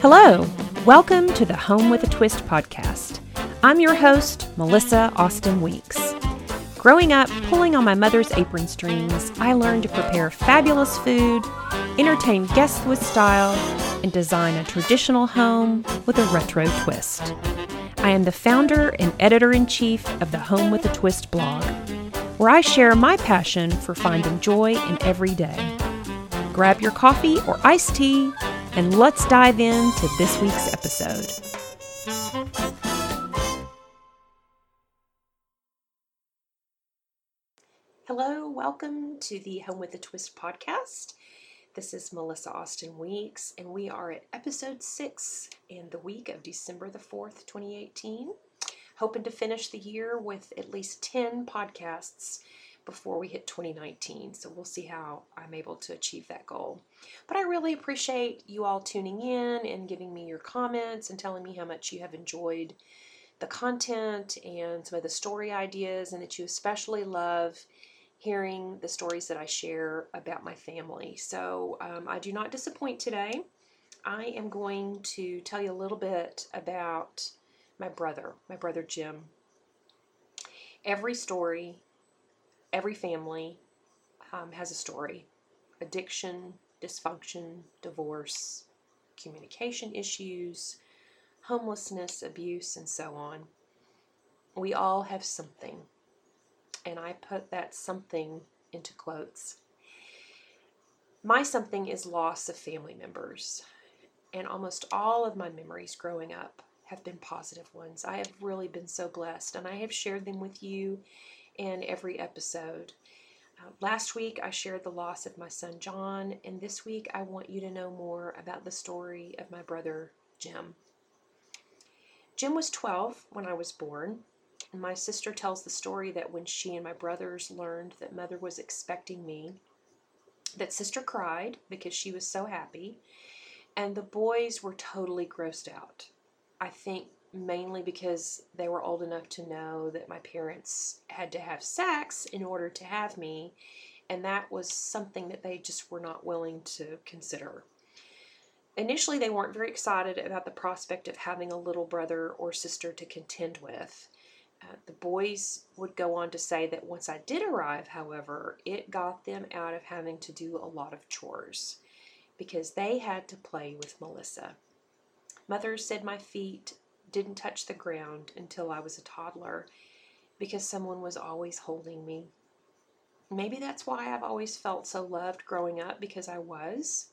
Hello, welcome to the Home with a Twist podcast. I'm your host, Melissa Austin Weeks. Growing up, pulling on my mother's apron strings, I learned to prepare fabulous food, entertain guests with style, and design a traditional home with a retro twist. I am the founder and editor in chief of the Home with a Twist blog, where I share my passion for finding joy in every day. Grab your coffee or iced tea, and let's dive into this week's episode. Hello, welcome to the Home with a Twist podcast. This is Melissa Austin Weeks, and we are at episode six in the week of December the 4th, 2018. Hoping to finish the year with at least 10 podcasts before we hit 2019. So we'll see how I'm able to achieve that goal. But I really appreciate you all tuning in and giving me your comments and telling me how much you have enjoyed the content and some of the story ideas, and that you especially love hearing the stories that I share about my family. So um, I do not disappoint today. I am going to tell you a little bit about my brother, my brother Jim. Every story every family um, has a story addiction, dysfunction, divorce, communication issues, homelessness, abuse, and so on. We all have something. And I put that something into quotes. My something is loss of family members. And almost all of my memories growing up have been positive ones. I have really been so blessed, and I have shared them with you in every episode. Uh, last week, I shared the loss of my son John, and this week, I want you to know more about the story of my brother Jim. Jim was 12 when I was born, and my sister tells the story that when she and my brothers learned that mother was expecting me, that sister cried because she was so happy, and the boys were totally grossed out. I think mainly because they were old enough to know that my parents had to have sex in order to have me, and that was something that they just were not willing to consider. Initially, they weren't very excited about the prospect of having a little brother or sister to contend with. Uh, the boys would go on to say that once I did arrive, however, it got them out of having to do a lot of chores because they had to play with Melissa. Mother said my feet didn't touch the ground until I was a toddler because someone was always holding me. Maybe that's why I've always felt so loved growing up because I was.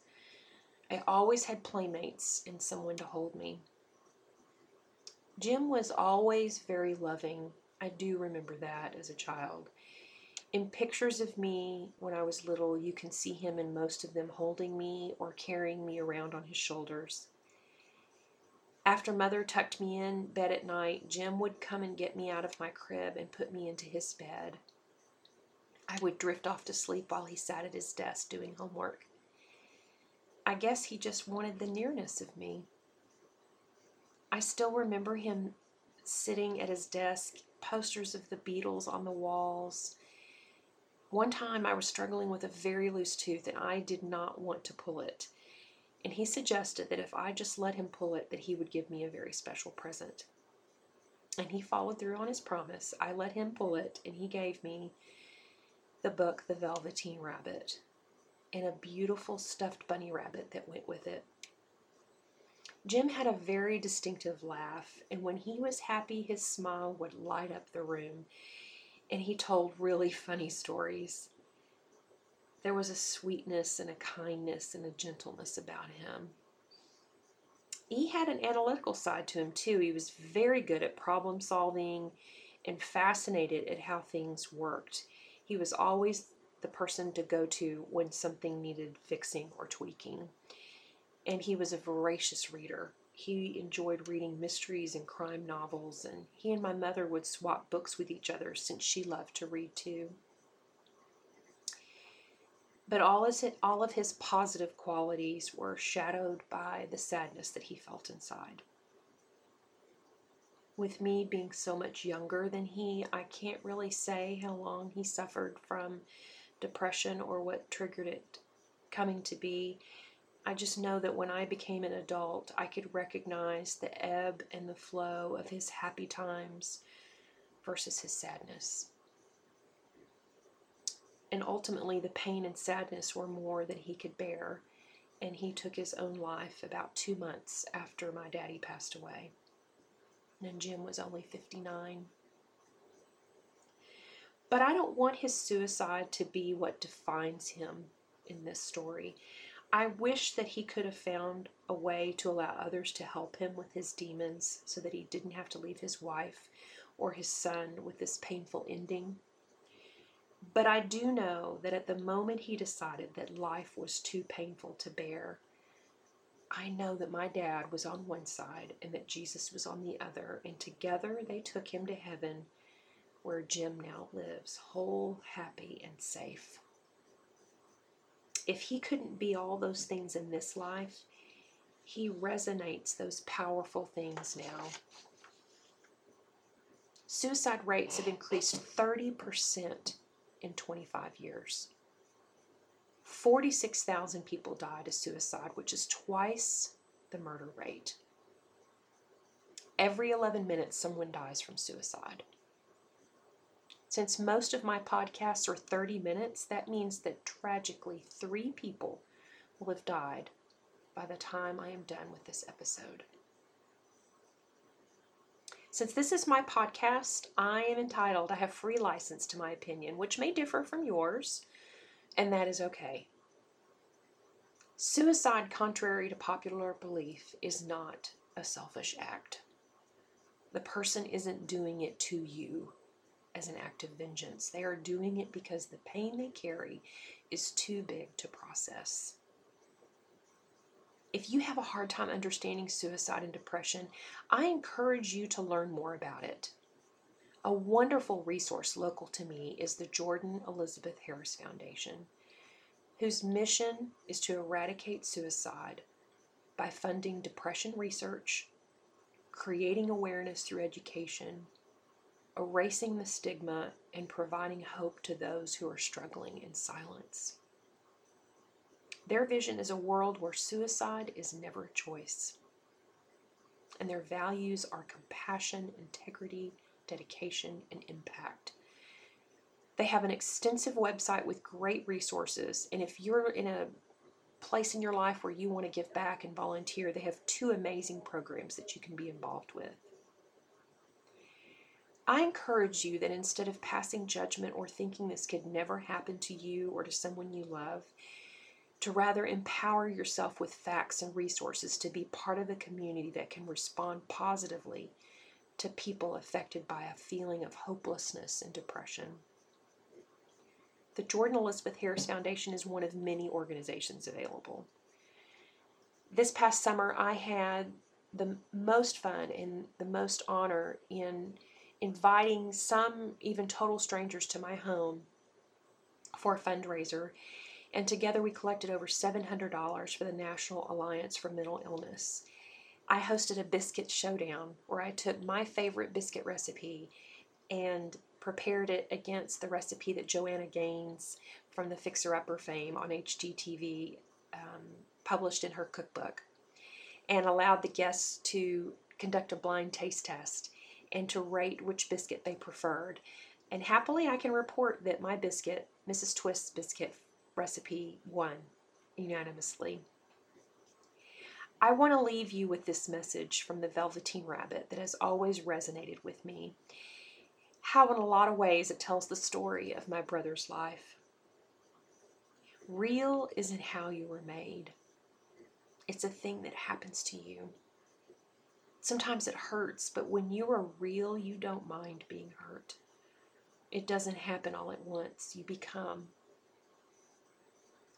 I always had playmates and someone to hold me. Jim was always very loving. I do remember that as a child. In pictures of me when I was little, you can see him in most of them holding me or carrying me around on his shoulders. After mother tucked me in bed at night, Jim would come and get me out of my crib and put me into his bed. I would drift off to sleep while he sat at his desk doing homework. I guess he just wanted the nearness of me. I still remember him sitting at his desk, posters of the Beatles on the walls. One time I was struggling with a very loose tooth and I did not want to pull it and he suggested that if I just let him pull it, that he would give me a very special present. And he followed through on his promise. I let him pull it, and he gave me the book, The Velveteen Rabbit, and a beautiful stuffed bunny rabbit that went with it. Jim had a very distinctive laugh, and when he was happy, his smile would light up the room, and he told really funny stories. There was a sweetness and a kindness and a gentleness about him. He had an analytical side to him, too. He was very good at problem solving and fascinated at how things worked. He was always the person to go to when something needed fixing or tweaking. And he was a voracious reader. He enjoyed reading mysteries and crime novels, and he and my mother would swap books with each other since she loved to read too. But all, his, all of his positive qualities were shadowed by the sadness that he felt inside. With me being so much younger than he, I can't really say how long he suffered from depression or what triggered it coming to be. I just know that when I became an adult, I could recognize the ebb and the flow of his happy times versus his sadness. And ultimately, the pain and sadness were more than he could bear, and he took his own life about two months after my daddy passed away. And Jim was only 59. But I don't want his suicide to be what defines him in this story. I wish that he could have found a way to allow others to help him with his demons so that he didn't have to leave his wife or his son with this painful ending. But I do know that at the moment he decided that life was too painful to bear, I know that my dad was on one side and that Jesus was on the other, and together they took him to heaven where Jim now lives, whole, happy, and safe if he couldn't be all those things in this life, he resonates those powerful things now. Suicide rates have increased 30% in 25 years. 46,000 people died of suicide, which is twice the murder rate. Every 11 minutes, someone dies from suicide. Since most of my podcasts are 30 minutes, that means that tragically three people will have died by the time I am done with this episode. Since this is my podcast, I am entitled, I have free license to my opinion, which may differ from yours, and that is okay. Suicide, contrary to popular belief, is not a selfish act. The person isn't doing it to you as an act of vengeance. They are doing it because the pain they carry is too big to process. If you have a hard time understanding suicide and depression, I encourage you to learn more about it. A wonderful resource local to me is the Jordan Elizabeth Harris Foundation, whose mission is to eradicate suicide by funding depression research, creating awareness through education, erasing the stigma and providing hope to those who are struggling in silence. Their vision is a world where suicide is never a choice, and their values are compassion, integrity, dedication, and impact. They have an extensive website with great resources, and if you're in a place in your life where you want to give back and volunteer, they have two amazing programs that you can be involved with. I encourage you that instead of passing judgment or thinking this could never happen to you or to someone you love, to rather empower yourself with facts and resources to be part of a community that can respond positively to people affected by a feeling of hopelessness and depression. The Jordan Elizabeth Harris Foundation is one of many organizations available. This past summer, I had the most fun and the most honor in inviting some even total strangers to my home for a fundraiser. And together we collected over $700 for the National Alliance for Mental Illness. I hosted a biscuit showdown where I took my favorite biscuit recipe and prepared it against the recipe that Joanna Gaines from the Fixer Upper fame on HGTV um, published in her cookbook and allowed the guests to conduct a blind taste test and to rate which biscuit they preferred. And happily, I can report that my biscuit, Mrs. Twist's biscuit recipe, won unanimously. I want to leave you with this message from the Velveteen Rabbit that has always resonated with me. How, in a lot of ways, it tells the story of my brother's life. Real isn't how you were made, it's a thing that happens to you. Sometimes it hurts, but when you are real, you don't mind being hurt. It doesn't happen all at once. You become.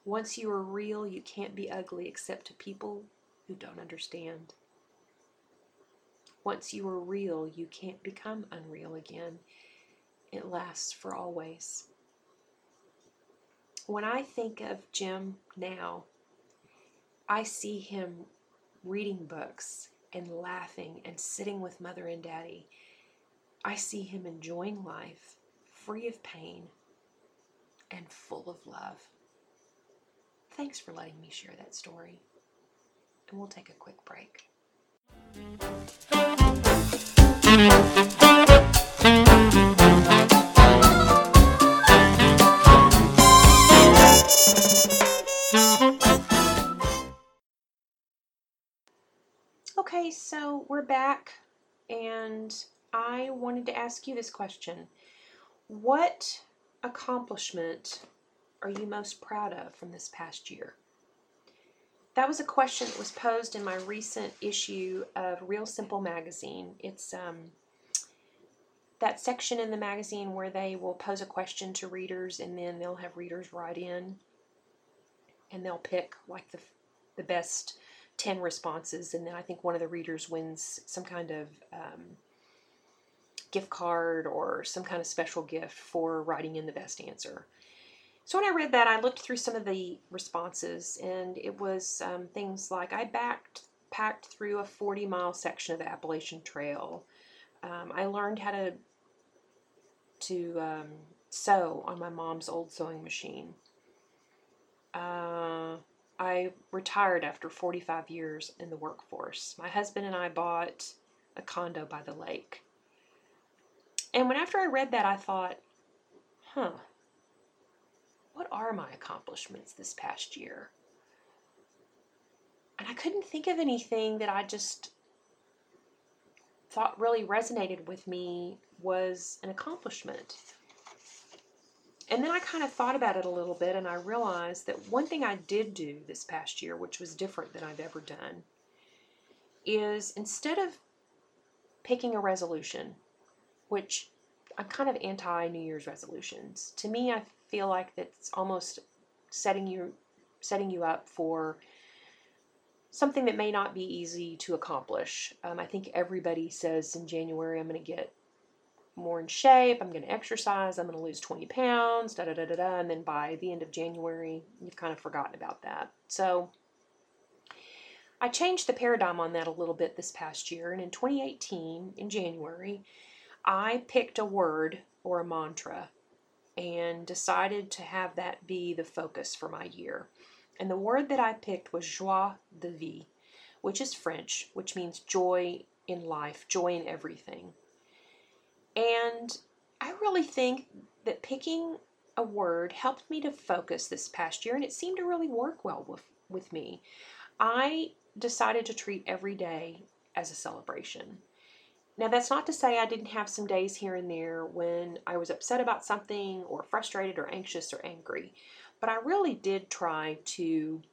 Once you are real, you can't be ugly except to people who don't understand. Once you are real, you can't become unreal again. It lasts for always. When I think of Jim now, I see him reading books and laughing and sitting with mother and daddy. I see him enjoying life, free of pain and full of love. Thanks for letting me share that story. and we'll take a quick break. Okay, so we're back, and I wanted to ask you this question What accomplishment are you most proud of from this past year? That was a question that was posed in my recent issue of Real Simple magazine. It's um, that section in the magazine where they will pose a question to readers and then they'll have readers write in and they'll pick like the, the best 10 responses and then I think one of the readers wins some kind of um, gift card or some kind of special gift for writing in the best answer. So when I read that, I looked through some of the responses, and it was um, things like I backed packed through a 40 mile section of the Appalachian Trail. Um, I learned how to to um, sew on my mom's old sewing machine. Uh, I retired after 45 years in the workforce. My husband and I bought a condo by the lake. And when after I read that, I thought, huh, what are my accomplishments this past year? And I couldn't think of anything that I just thought really resonated with me was an accomplishment. And then I kind of thought about it a little bit and I realized that one thing I did do this past year, which was different than I've ever done, is instead of picking a resolution, which I'm kind of anti New Year's resolutions. To me, I feel like that's almost setting you setting you up for something that may not be easy to accomplish. Um, I think everybody says in January, I'm going to get more in shape, I'm going to exercise, I'm going to lose 20 pounds, da da da da da. And then by the end of January, you've kind of forgotten about that. So I changed the paradigm on that a little bit this past year. And in 2018, in January, I picked a word or a mantra and decided to have that be the focus for my year. And the word that I picked was joie de vie, which is French, which means joy in life, joy in everything. And I really think that picking a word helped me to focus this past year, and it seemed to really work well with, with me. I decided to treat every day as a celebration. Now, that's not to say I didn't have some days here and there when I was upset about something or frustrated or anxious or angry, but I really did try to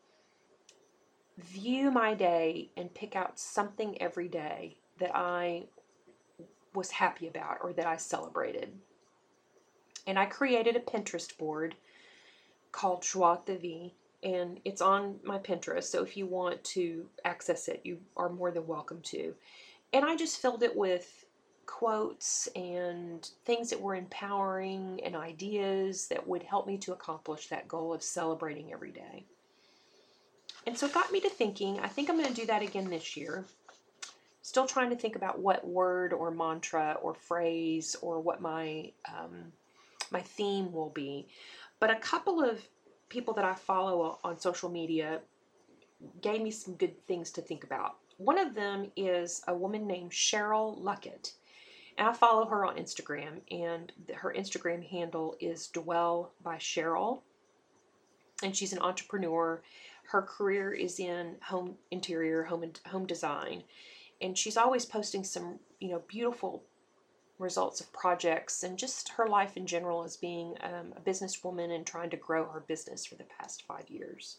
view my day and pick out something every day that I was happy about or that I celebrated. And I created a Pinterest board called Joie de Vie, and it's on my Pinterest. So if you want to access it, you are more than welcome to. And I just filled it with quotes and things that were empowering and ideas that would help me to accomplish that goal of celebrating every day. And so it got me to thinking, I think I'm going to do that again this year. Still trying to think about what word or mantra or phrase or what my um, my theme will be. But a couple of people that I follow on social media gave me some good things to think about. One of them is a woman named Cheryl Luckett. And I follow her on Instagram, and her Instagram handle is Dwell by Cheryl. And she's an entrepreneur. Her career is in home interior, home and home design, and she's always posting some, you know, beautiful results of projects and just her life in general as being um, a businesswoman and trying to grow her business for the past five years.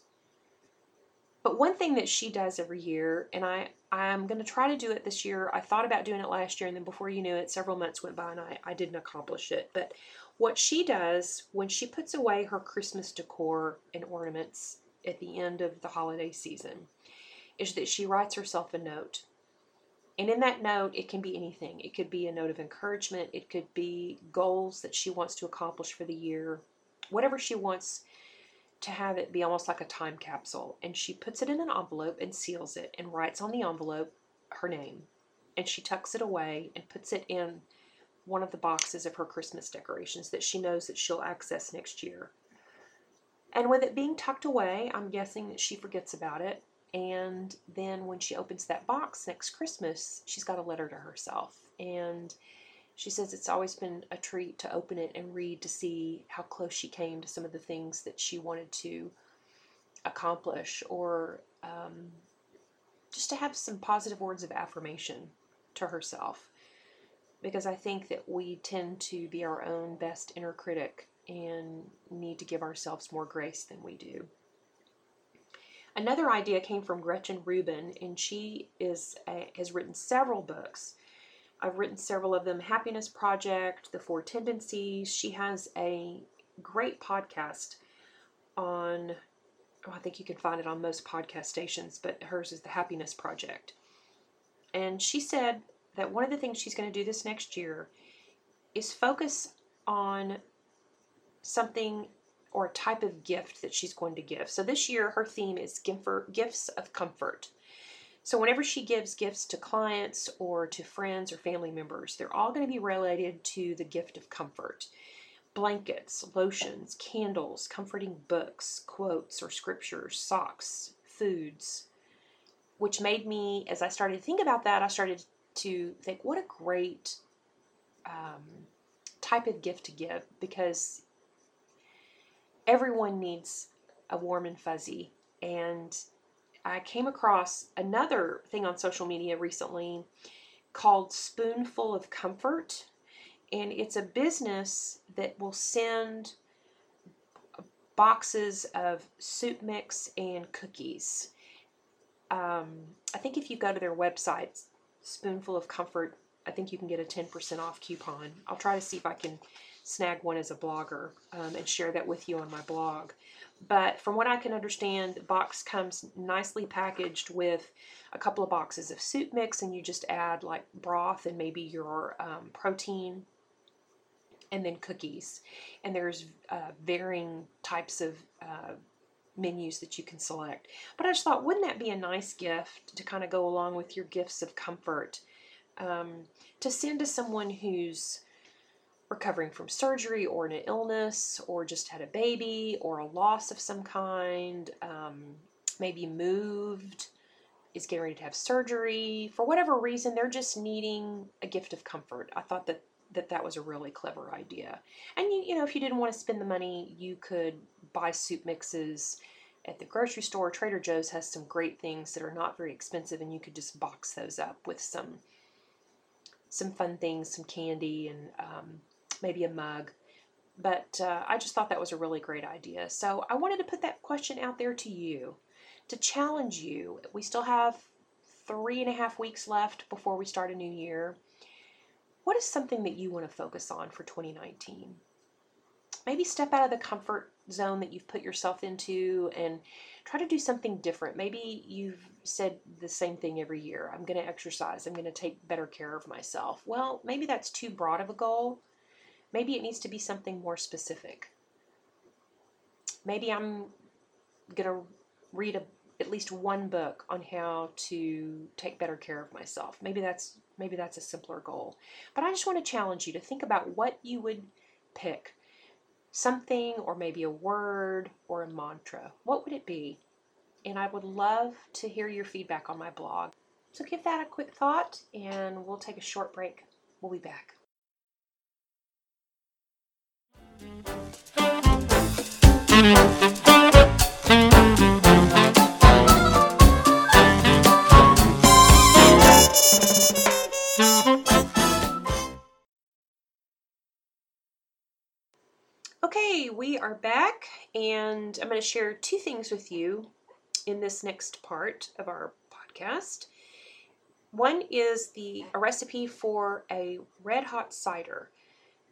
But one thing that she does every year, and I, I'm going to try to do it this year. I thought about doing it last year, and then before you knew it, several months went by and I, I didn't accomplish it. But what she does when she puts away her Christmas decor and ornaments at the end of the holiday season is that she writes herself a note. And in that note, it can be anything. It could be a note of encouragement, it could be goals that she wants to accomplish for the year, whatever she wants to have it be almost like a time capsule. And she puts it in an envelope and seals it and writes on the envelope her name. And she tucks it away and puts it in one of the boxes of her Christmas decorations that she knows that she'll access next year. And with it being tucked away, I'm guessing that she forgets about it And then when she opens that box next Christmas, she's got a letter to herself. And she says it's always been a treat to open it and read to see how close she came to some of the things that she wanted to accomplish or um, just to have some positive words of affirmation to herself. Because I think that we tend to be our own best inner critic and need to give ourselves more grace than we do. Another idea came from Gretchen Rubin, and she is a, has written several books. I've written several of them Happiness Project, The Four Tendencies. She has a great podcast on, oh, I think you can find it on most podcast stations, but hers is The Happiness Project. And she said that one of the things she's going to do this next year is focus on something or a type of gift that she's going to give. So this year, her theme is gifts of comfort. So whenever she gives gifts to clients or to friends or family members, they're all going to be related to the gift of comfort. Blankets, lotions, candles, comforting books, quotes or scriptures, socks, foods, which made me, as I started to think about that, I started to think, what a great um, type of gift to give because everyone needs a warm and fuzzy. And I came across another thing on social media recently called Spoonful of Comfort. And it's a business that will send boxes of soup mix and cookies. Um, I think if you go to their website, Spoonful of Comfort, I think you can get a 10% off coupon. I'll try to see if I can snag one as a blogger um, and share that with you on my blog. But from what I can understand, the box comes nicely packaged with a couple of boxes of soup mix, and you just add like broth and maybe your um, protein and then cookies. And there's uh, varying types of uh, menus that you can select. But I just thought, wouldn't that be a nice gift to kind of go along with your gifts of comfort? Um, to send to someone who's recovering from surgery or an illness or just had a baby or a loss of some kind, um, maybe moved, is getting ready to have surgery. For whatever reason, they're just needing a gift of comfort. I thought that that, that was a really clever idea. And you, you know, if you didn't want to spend the money, you could buy soup mixes at the grocery store. Trader Joe's has some great things that are not very expensive, and you could just box those up with some some fun things, some candy, and um, maybe a mug. But uh, I just thought that was a really great idea. So I wanted to put that question out there to you to challenge you. We still have three and a half weeks left before we start a new year. What is something that you want to focus on for 2019? Maybe step out of the comfort zone that you've put yourself into and try to do something different. Maybe you've said the same thing every year. I'm going to exercise. I'm going to take better care of myself. Well, maybe that's too broad of a goal. Maybe it needs to be something more specific. Maybe I'm going to read a, at least one book on how to take better care of myself. Maybe that's maybe that's a simpler goal. But I just want to challenge you to think about what you would pick. Something or maybe a word or a mantra. What would it be? And I would love to hear your feedback on my blog. So give that a quick thought and we'll take a short break. We'll be back. Okay, we are back, and I'm going to share two things with you in this next part of our podcast. One is the a recipe for a red hot cider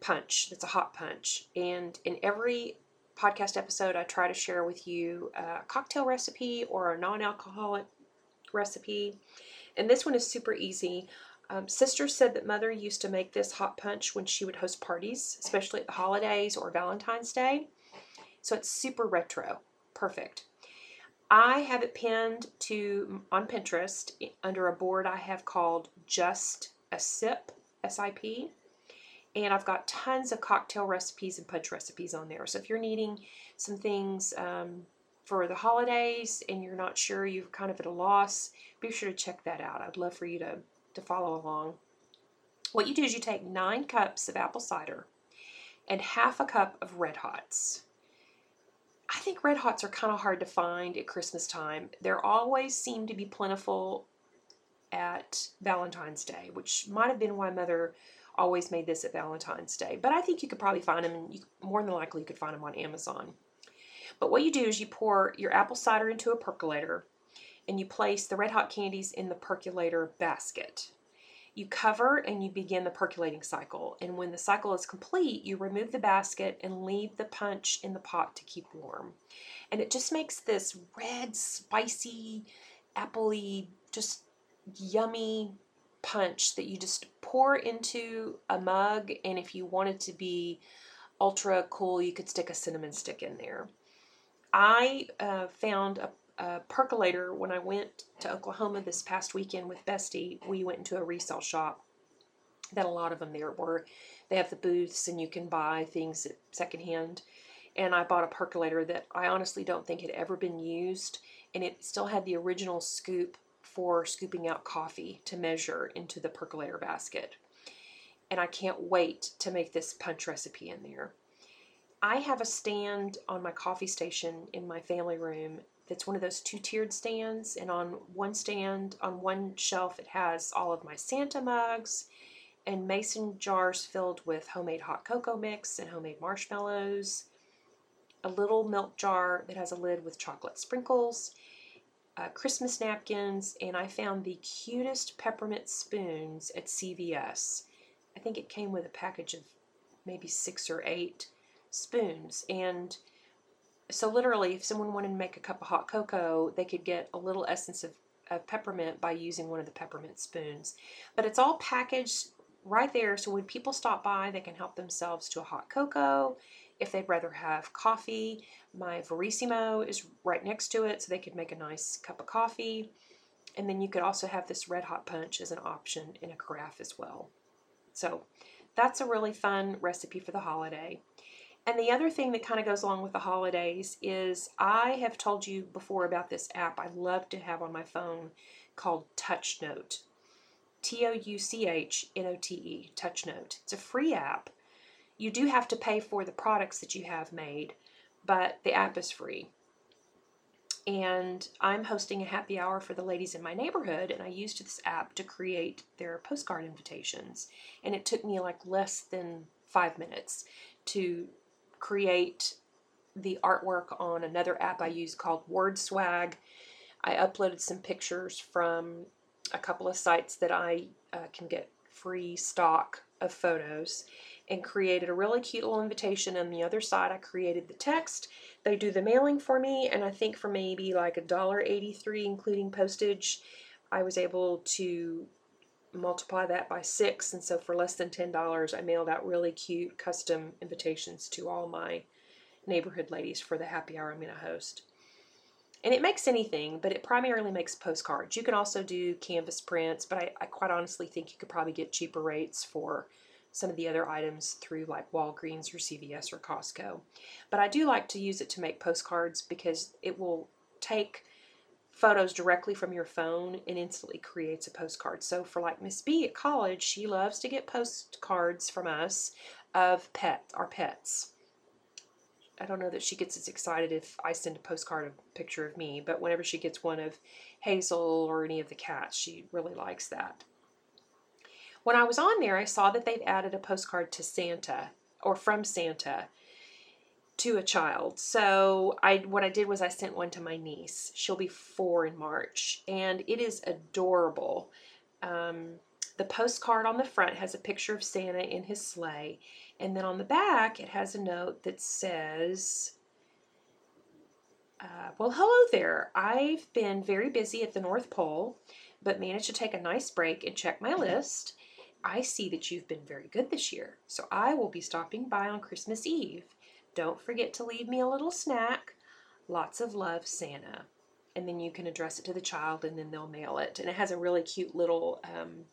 punch that's a hot punch. And in every podcast episode, I try to share with you a cocktail recipe or a non alcoholic recipe. And this one is super easy. Um, Sister said that Mother used to make this hot punch when she would host parties, especially at the holidays or Valentine's Day. So it's super retro. Perfect. I have it pinned to on Pinterest under a board I have called Just a Sip, S I P and I've got tons of cocktail recipes and punch recipes on there. So if you're needing some things um, for the holidays and you're not sure, you're kind of at a loss, be sure to check that out. I'd love for you to, to follow along. What you do is you take nine cups of apple cider and half a cup of red hots. I think red hots are kind of hard to find at Christmas time. There always seem to be plentiful at Valentine's Day, which might have been why Mother always made this at Valentine's Day. But I think you could probably find them, and you, more than likely you could find them on Amazon. But what you do is you pour your apple cider into a percolator, and you place the red hot candies in the percolator basket. You cover and you begin the percolating cycle. And when the cycle is complete, you remove the basket and leave the punch in the pot to keep warm. And it just makes this red, spicy, appley, just yummy punch that you just pour into a mug. And if you wanted to be ultra cool, you could stick a cinnamon stick in there. I uh, found a a percolator when I went to Oklahoma this past weekend with Bestie. We went into a resale shop that a lot of them there were. They have the booths and you can buy things secondhand. And I bought a percolator that I honestly don't think had ever been used, and it still had the original scoop for scooping out coffee to measure into the percolator basket. And I can't wait to make this punch recipe in there. I have a stand on my coffee station in my family room that's one of those two tiered stands. And on one stand, on one shelf, it has all of my Santa mugs and mason jars filled with homemade hot cocoa mix and homemade marshmallows, a little milk jar that has a lid with chocolate sprinkles, uh, Christmas napkins, and I found the cutest peppermint spoons at CVS. I think it came with a package of maybe six or eight spoons. And so literally, if someone wanted to make a cup of hot cocoa, they could get a little essence of, of peppermint by using one of the peppermint spoons. But it's all packaged right there, so when people stop by, they can help themselves to a hot cocoa. If they'd rather have coffee, my Verismo is right next to it, so they could make a nice cup of coffee. And then you could also have this red hot punch as an option in a carafe as well. So that's a really fun recipe for the holiday. And the other thing that kind of goes along with the holidays is I have told you before about this app I love to have on my phone called TouchNote. T O U C H N O T E, TouchNote. It's a free app. You do have to pay for the products that you have made, but the app is free. And I'm hosting a happy hour for the ladies in my neighborhood, and I used this app to create their postcard invitations. And it took me like less than five minutes to create the artwork on another app I use called WordSwag. I uploaded some pictures from a couple of sites that I uh, can get free stock of photos and created a really cute little invitation. On the other side, I created the text. They do the mailing for me, and I think for maybe like a dollar eighty-three, including postage, I was able to multiply that by six, and so for less than $10, I mailed out really cute custom invitations to all my neighborhood ladies for the happy hour I'm going to host. And it makes anything, but it primarily makes postcards. You can also do canvas prints, but I, I quite honestly think you could probably get cheaper rates for some of the other items through like Walgreens or CVS or Costco. But I do like to use it to make postcards because it will take photos directly from your phone and instantly creates a postcard. So for like Miss B at college, she loves to get postcards from us of pet our pets. I don't know that she gets as excited if I send a postcard a picture of me, but whenever she gets one of Hazel or any of the cats, she really likes that. When I was on there, I saw that they've added a postcard to Santa or from Santa to a child. So I what I did was I sent one to my niece. She'll be four in March, and it is adorable. Um, the postcard on the front has a picture of Santa in his sleigh, and then on the back it has a note that says. Uh, well, hello there. I've been very busy at the North Pole, but managed to take a nice break and check my list. I see that you've been very good this year, so I will be stopping by on Christmas Eve. Don't forget to leave me a little snack. Lots of love, Santa. And then you can address it to the child and then they'll mail it. And it has a really cute little um,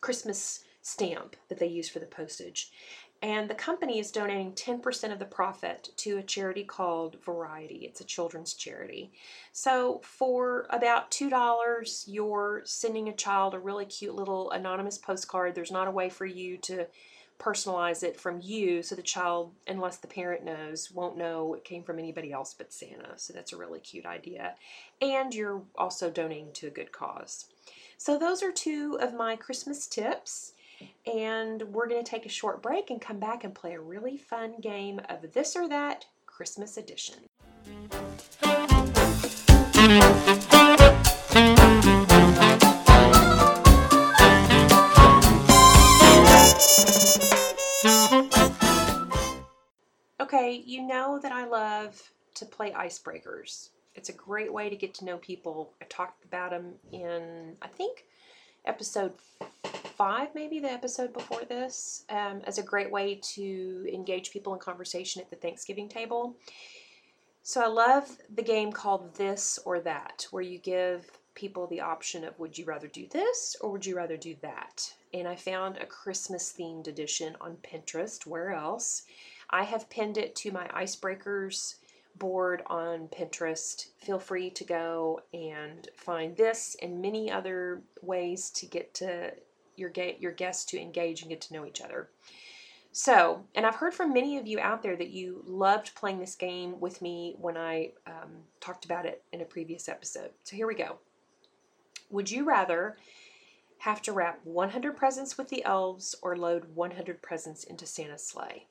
Christmas stamp that they use for the postage. And the company is donating 10% of the profit to a charity called Variety. It's a children's charity. So, for about $2, you're sending a child a really cute little anonymous postcard. There's not a way for you to personalize it from you so the child, unless the parent knows, won't know it came from anybody else but Santa. So, that's a really cute idea. And you're also donating to a good cause. So, those are two of my Christmas tips. And we're going to take a short break and come back and play a really fun game of this or that Christmas edition. Okay, you know that I love to play icebreakers. It's a great way to get to know people. I talked about them in, I think, episode five, maybe the episode before this, um, as a great way to engage people in conversation at the Thanksgiving table. So I love the game called This or That, where you give people the option of would you rather do this or would you rather do that? And I found a Christmas themed edition on Pinterest. Where else? I have pinned it to my icebreakers board on Pinterest. Feel free to go and find this and many other ways to get to your your guests to engage and get to know each other. So, and I've heard from many of you out there that you loved playing this game with me when I um, talked about it in a previous episode. So here we go. Would you rather have to wrap 100 presents with the elves or load 100 presents into Santa's sleigh?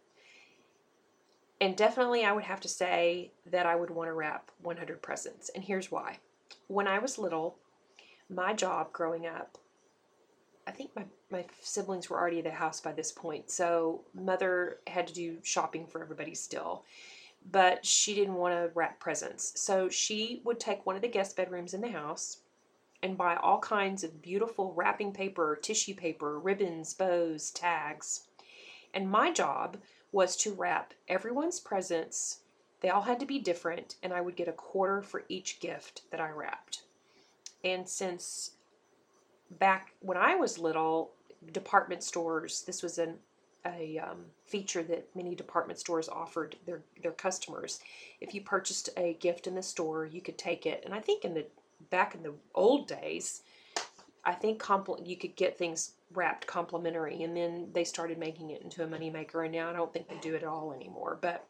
And definitely, I would have to say that I would want to wrap 100 presents. And here's why. When I was little, my job growing up, I think my, my siblings were already at the house by this point. So, mother had to do shopping for everybody still. But she didn't want to wrap presents. So, she would take one of the guest bedrooms in the house and buy all kinds of beautiful wrapping paper, tissue paper, ribbons, bows, tags. And my job was to wrap everyone's presents. They all had to be different, and I would get a quarter for each gift that I wrapped. And since back when I was little, department stores, this was an a um, feature that many department stores offered their their customers. If you purchased a gift in the store, you could take it. And I think in the back in the old days, I think compl- you could get things wrapped complimentary, and then they started making it into a moneymaker, and now I don't think they do it at all anymore. But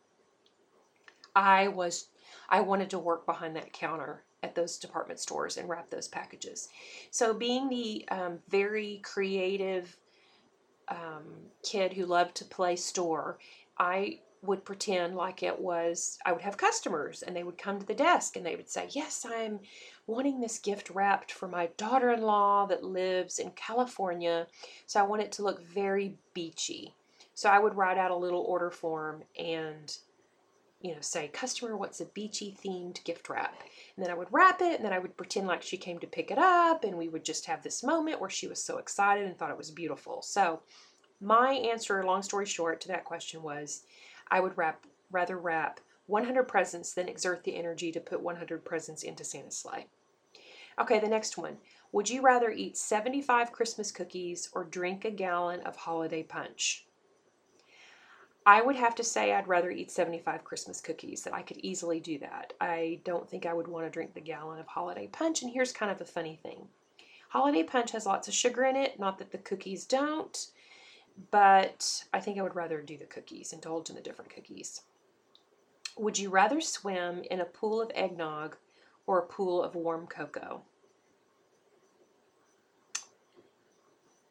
I was, I wanted to work behind that counter at those department stores and wrap those packages. So being the um, very creative um, kid who loved to play store, I would pretend like it was I would have customers and they would come to the desk and they would say, "Yes, I'm wanting this gift wrapped for my daughter-in-law that lives in California, so I want it to look very beachy." So I would write out a little order form and you know, say, "Customer wants a beachy themed gift wrap." And then I would wrap it and then I would pretend like she came to pick it up and we would just have this moment where she was so excited and thought it was beautiful. So, my answer, long story short, to that question was I would wrap rather wrap 100 presents than exert the energy to put 100 presents into Santa's sleigh. Okay, the next one. Would you rather eat 75 Christmas cookies or drink a gallon of holiday punch? I would have to say I'd rather eat 75 Christmas cookies, that I could easily do that. I don't think I would want to drink the gallon of holiday punch, and here's kind of a funny thing. Holiday punch has lots of sugar in it, not that the cookies don't, but I think I would rather do the cookies, indulge in the different cookies. Would you rather swim in a pool of eggnog or a pool of warm cocoa?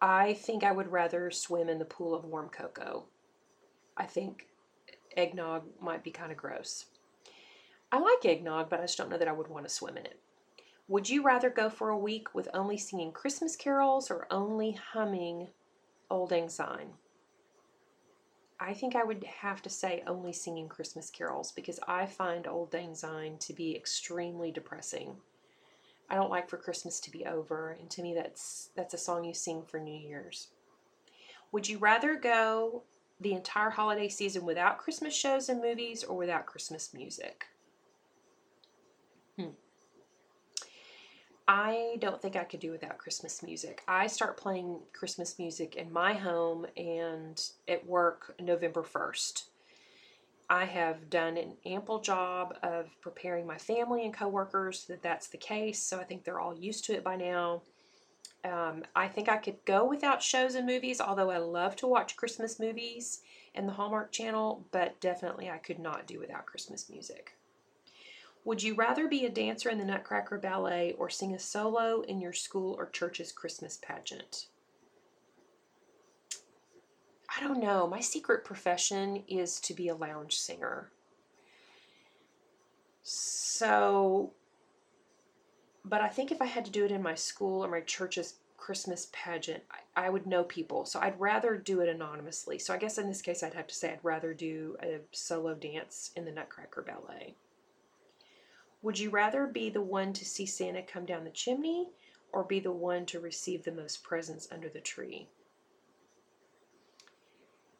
I think I would rather swim in the pool of warm cocoa. I think eggnog might be kind of gross. I like eggnog, but I just don't know that I would want to swim in it. Would you rather go for a week with only singing Christmas carols or only humming Auld Lang Syne. I think I would have to say only singing Christmas carols because I find Auld Lang Syne to be extremely depressing. I don't like for Christmas to be over, and to me that's that's a song you sing for New Year's. Would you rather go the entire holiday season without Christmas shows and movies or without Christmas music? Hmm. I don't think I could do without Christmas music. I start playing Christmas music in my home and at work November 1st. I have done an ample job of preparing my family and coworkers that that's the case, so I think they're all used to it by now. Um, I think I could go without shows and movies, although I love to watch Christmas movies and the Hallmark Channel, but definitely I could not do without Christmas music. Would you rather be a dancer in the Nutcracker Ballet or sing a solo in your school or church's Christmas pageant? I don't know. My secret profession is to be a lounge singer. So, but I think if I had to do it in my school or my church's Christmas pageant, I, I, would know people. So I'd rather do it anonymously. So I guess in this case, I'd have to say I'd rather do a solo dance in the Nutcracker Ballet. Would you rather be the one to see Santa come down the chimney or be the one to receive the most presents under the tree?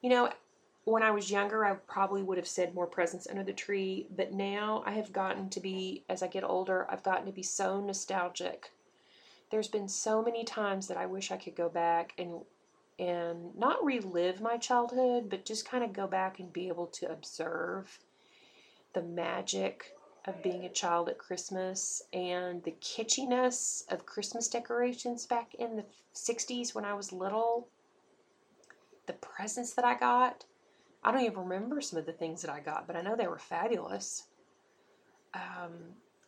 You know, when I was younger, I probably would have said more presents under the tree, but now I have gotten to be, as I get older, I've gotten to be so nostalgic there's been so many times that I wish I could go back and and not relive my childhood, but just kind of go back and be able to observe the magic of being a child at Christmas and the kitschiness of Christmas decorations back in the 60s when I was little. The presents that I got. I don't even remember some of the things that I got, but I know they were fabulous. Um,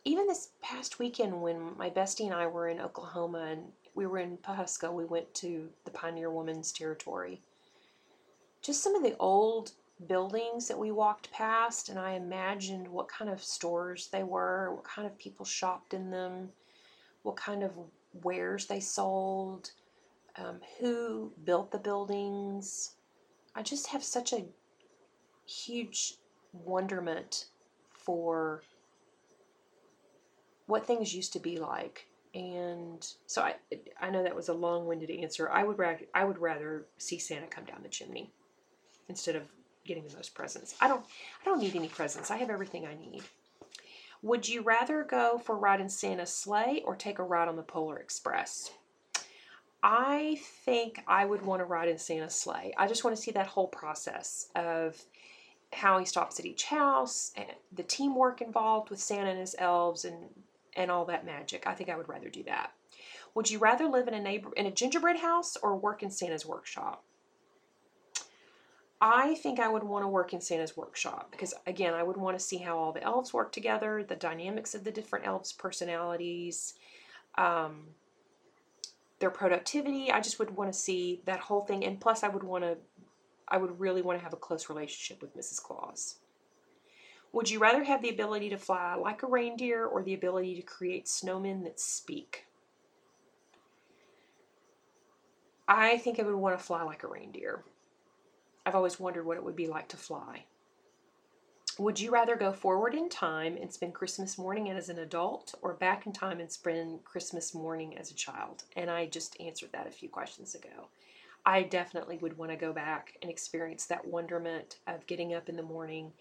even this past weekend when my bestie and I were in Oklahoma and we were in Pawhuska, we went to the Pioneer Woman's Territory. Just some of the old buildings that we walked past, and I imagined what kind of stores they were, what kind of people shopped in them, what kind of wares they sold, um, who built the buildings. I just have such a huge wonderment for what things used to be like. And so I, I know that was a long-winded answer. I would rather, I would rather see Santa come down the chimney instead of getting the most presents. I don't, I don't need any presents. I have everything I need. Would you rather go for a ride in Santa's sleigh or take a ride on the Polar Express? I think I would want to ride in Santa's sleigh. I just want to see that whole process of how he stops at each house, and the teamwork involved with Santa and his elves, and and all that magic. I think I would rather do that. Would you rather live in a neighbor in a gingerbread house or work in Santa's workshop? I think I would want to work in Santa's workshop because again, I would want to see how all the elves work together, the dynamics of the different elves' personalities, um, their productivity. I just would want to see that whole thing, and plus, I would want to, I would really want to have a close relationship with Mrs. Claus. Would you rather have the ability to fly like a reindeer or the ability to create snowmen that speak? I think I would want to fly like a reindeer. I've always wondered what it would be like to fly. Would you rather go forward in time and spend Christmas morning as an adult or back in time and spend Christmas morning as a child? And I just answered that a few questions ago. I definitely would want to go back and experience that wonderment of getting up in the morning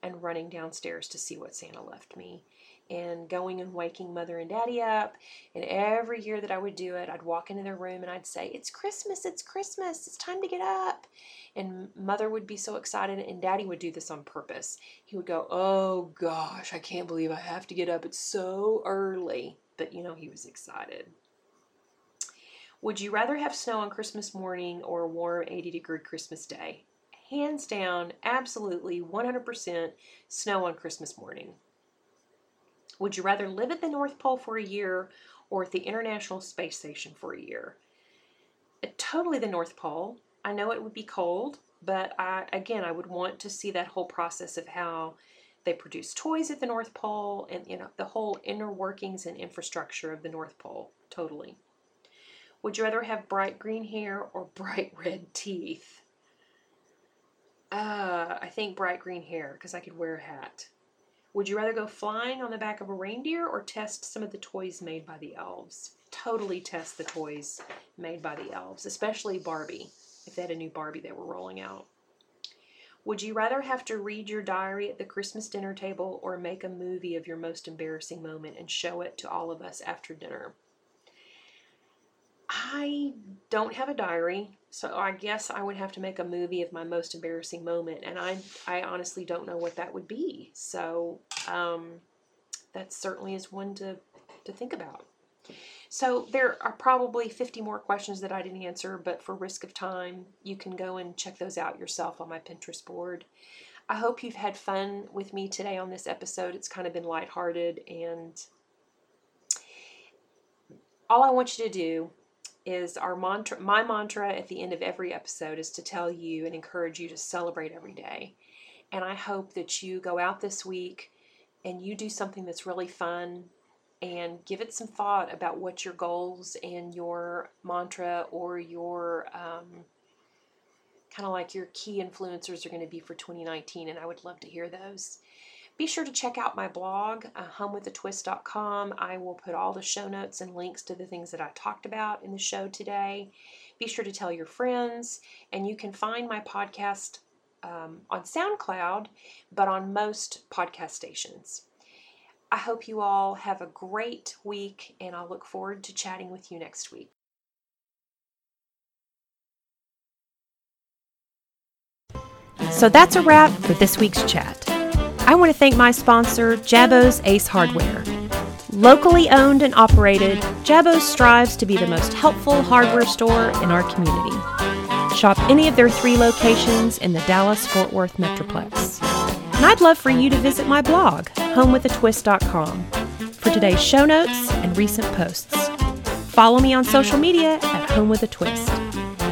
and running downstairs to see what Santa left me and going and waking mother and daddy up. And every year that I would do it, I'd walk into their room and I'd say, It's Christmas, it's Christmas, it's time to get up. And mother would be so excited, and daddy would do this on purpose. He would go, Oh gosh, I can't believe I have to get up. It's so early. But you know, he was excited. Would you rather have snow on Christmas morning or a warm 80 degree Christmas day? hands down, absolutely 100% snow on Christmas morning. Would you rather live at the North Pole for a year or at the International Space Station for a year? Uh, totally the North Pole. I know it would be cold, but I, again, I would want to see that whole process of how they produce toys at the North Pole and you know the whole inner workings and infrastructure of the North Pole. Totally. Would you rather have bright green hair or bright red teeth? Uh, I think bright green hair because I could wear a hat. Would you rather go flying on the back of a reindeer or test some of the toys made by the elves? Totally test the toys made by the elves, especially Barbie, if they had a new Barbie they were rolling out. Would you rather have to read your diary at the Christmas dinner table or make a movie of your most embarrassing moment and show it to all of us after dinner? I don't have a diary, so I guess I would have to make a movie of my most embarrassing moment, and I I honestly don't know what that would be. So um, that certainly is one to to think about. So there are probably 50 more questions that I didn't answer, but for risk of time, you can go and check those out yourself on my Pinterest board. I hope you've had fun with me today on this episode. It's kind of been lighthearted and all I want you to do is our mantra my mantra at the end of every episode is to tell you and encourage you to celebrate every day. And I hope that you go out this week and you do something that's really fun and give it some thought about what your goals and your mantra or your um, kind of like your key influencers are going to be for 2019 and I would love to hear those. Be sure to check out my blog, uh, homewithatwist.com. I will put all the show notes and links to the things that I talked about in the show today. Be sure to tell your friends, and you can find my podcast um, on SoundCloud, but on most podcast stations. I hope you all have a great week, and I'll look forward to chatting with you next week. So that's a wrap for this week's chat. I want to thank my sponsor, Jabo's Ace Hardware. Locally owned and operated, Jabo's strives to be the most helpful hardware store in our community. Shop any of their three locations in the Dallas Fort Worth Metroplex. And I'd love for you to visit my blog, homewithatwist.com, for today's show notes and recent posts. Follow me on social media at Home with a Twist.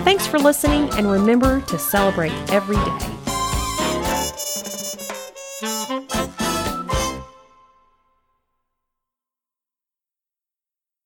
Thanks for listening, and remember to celebrate every day.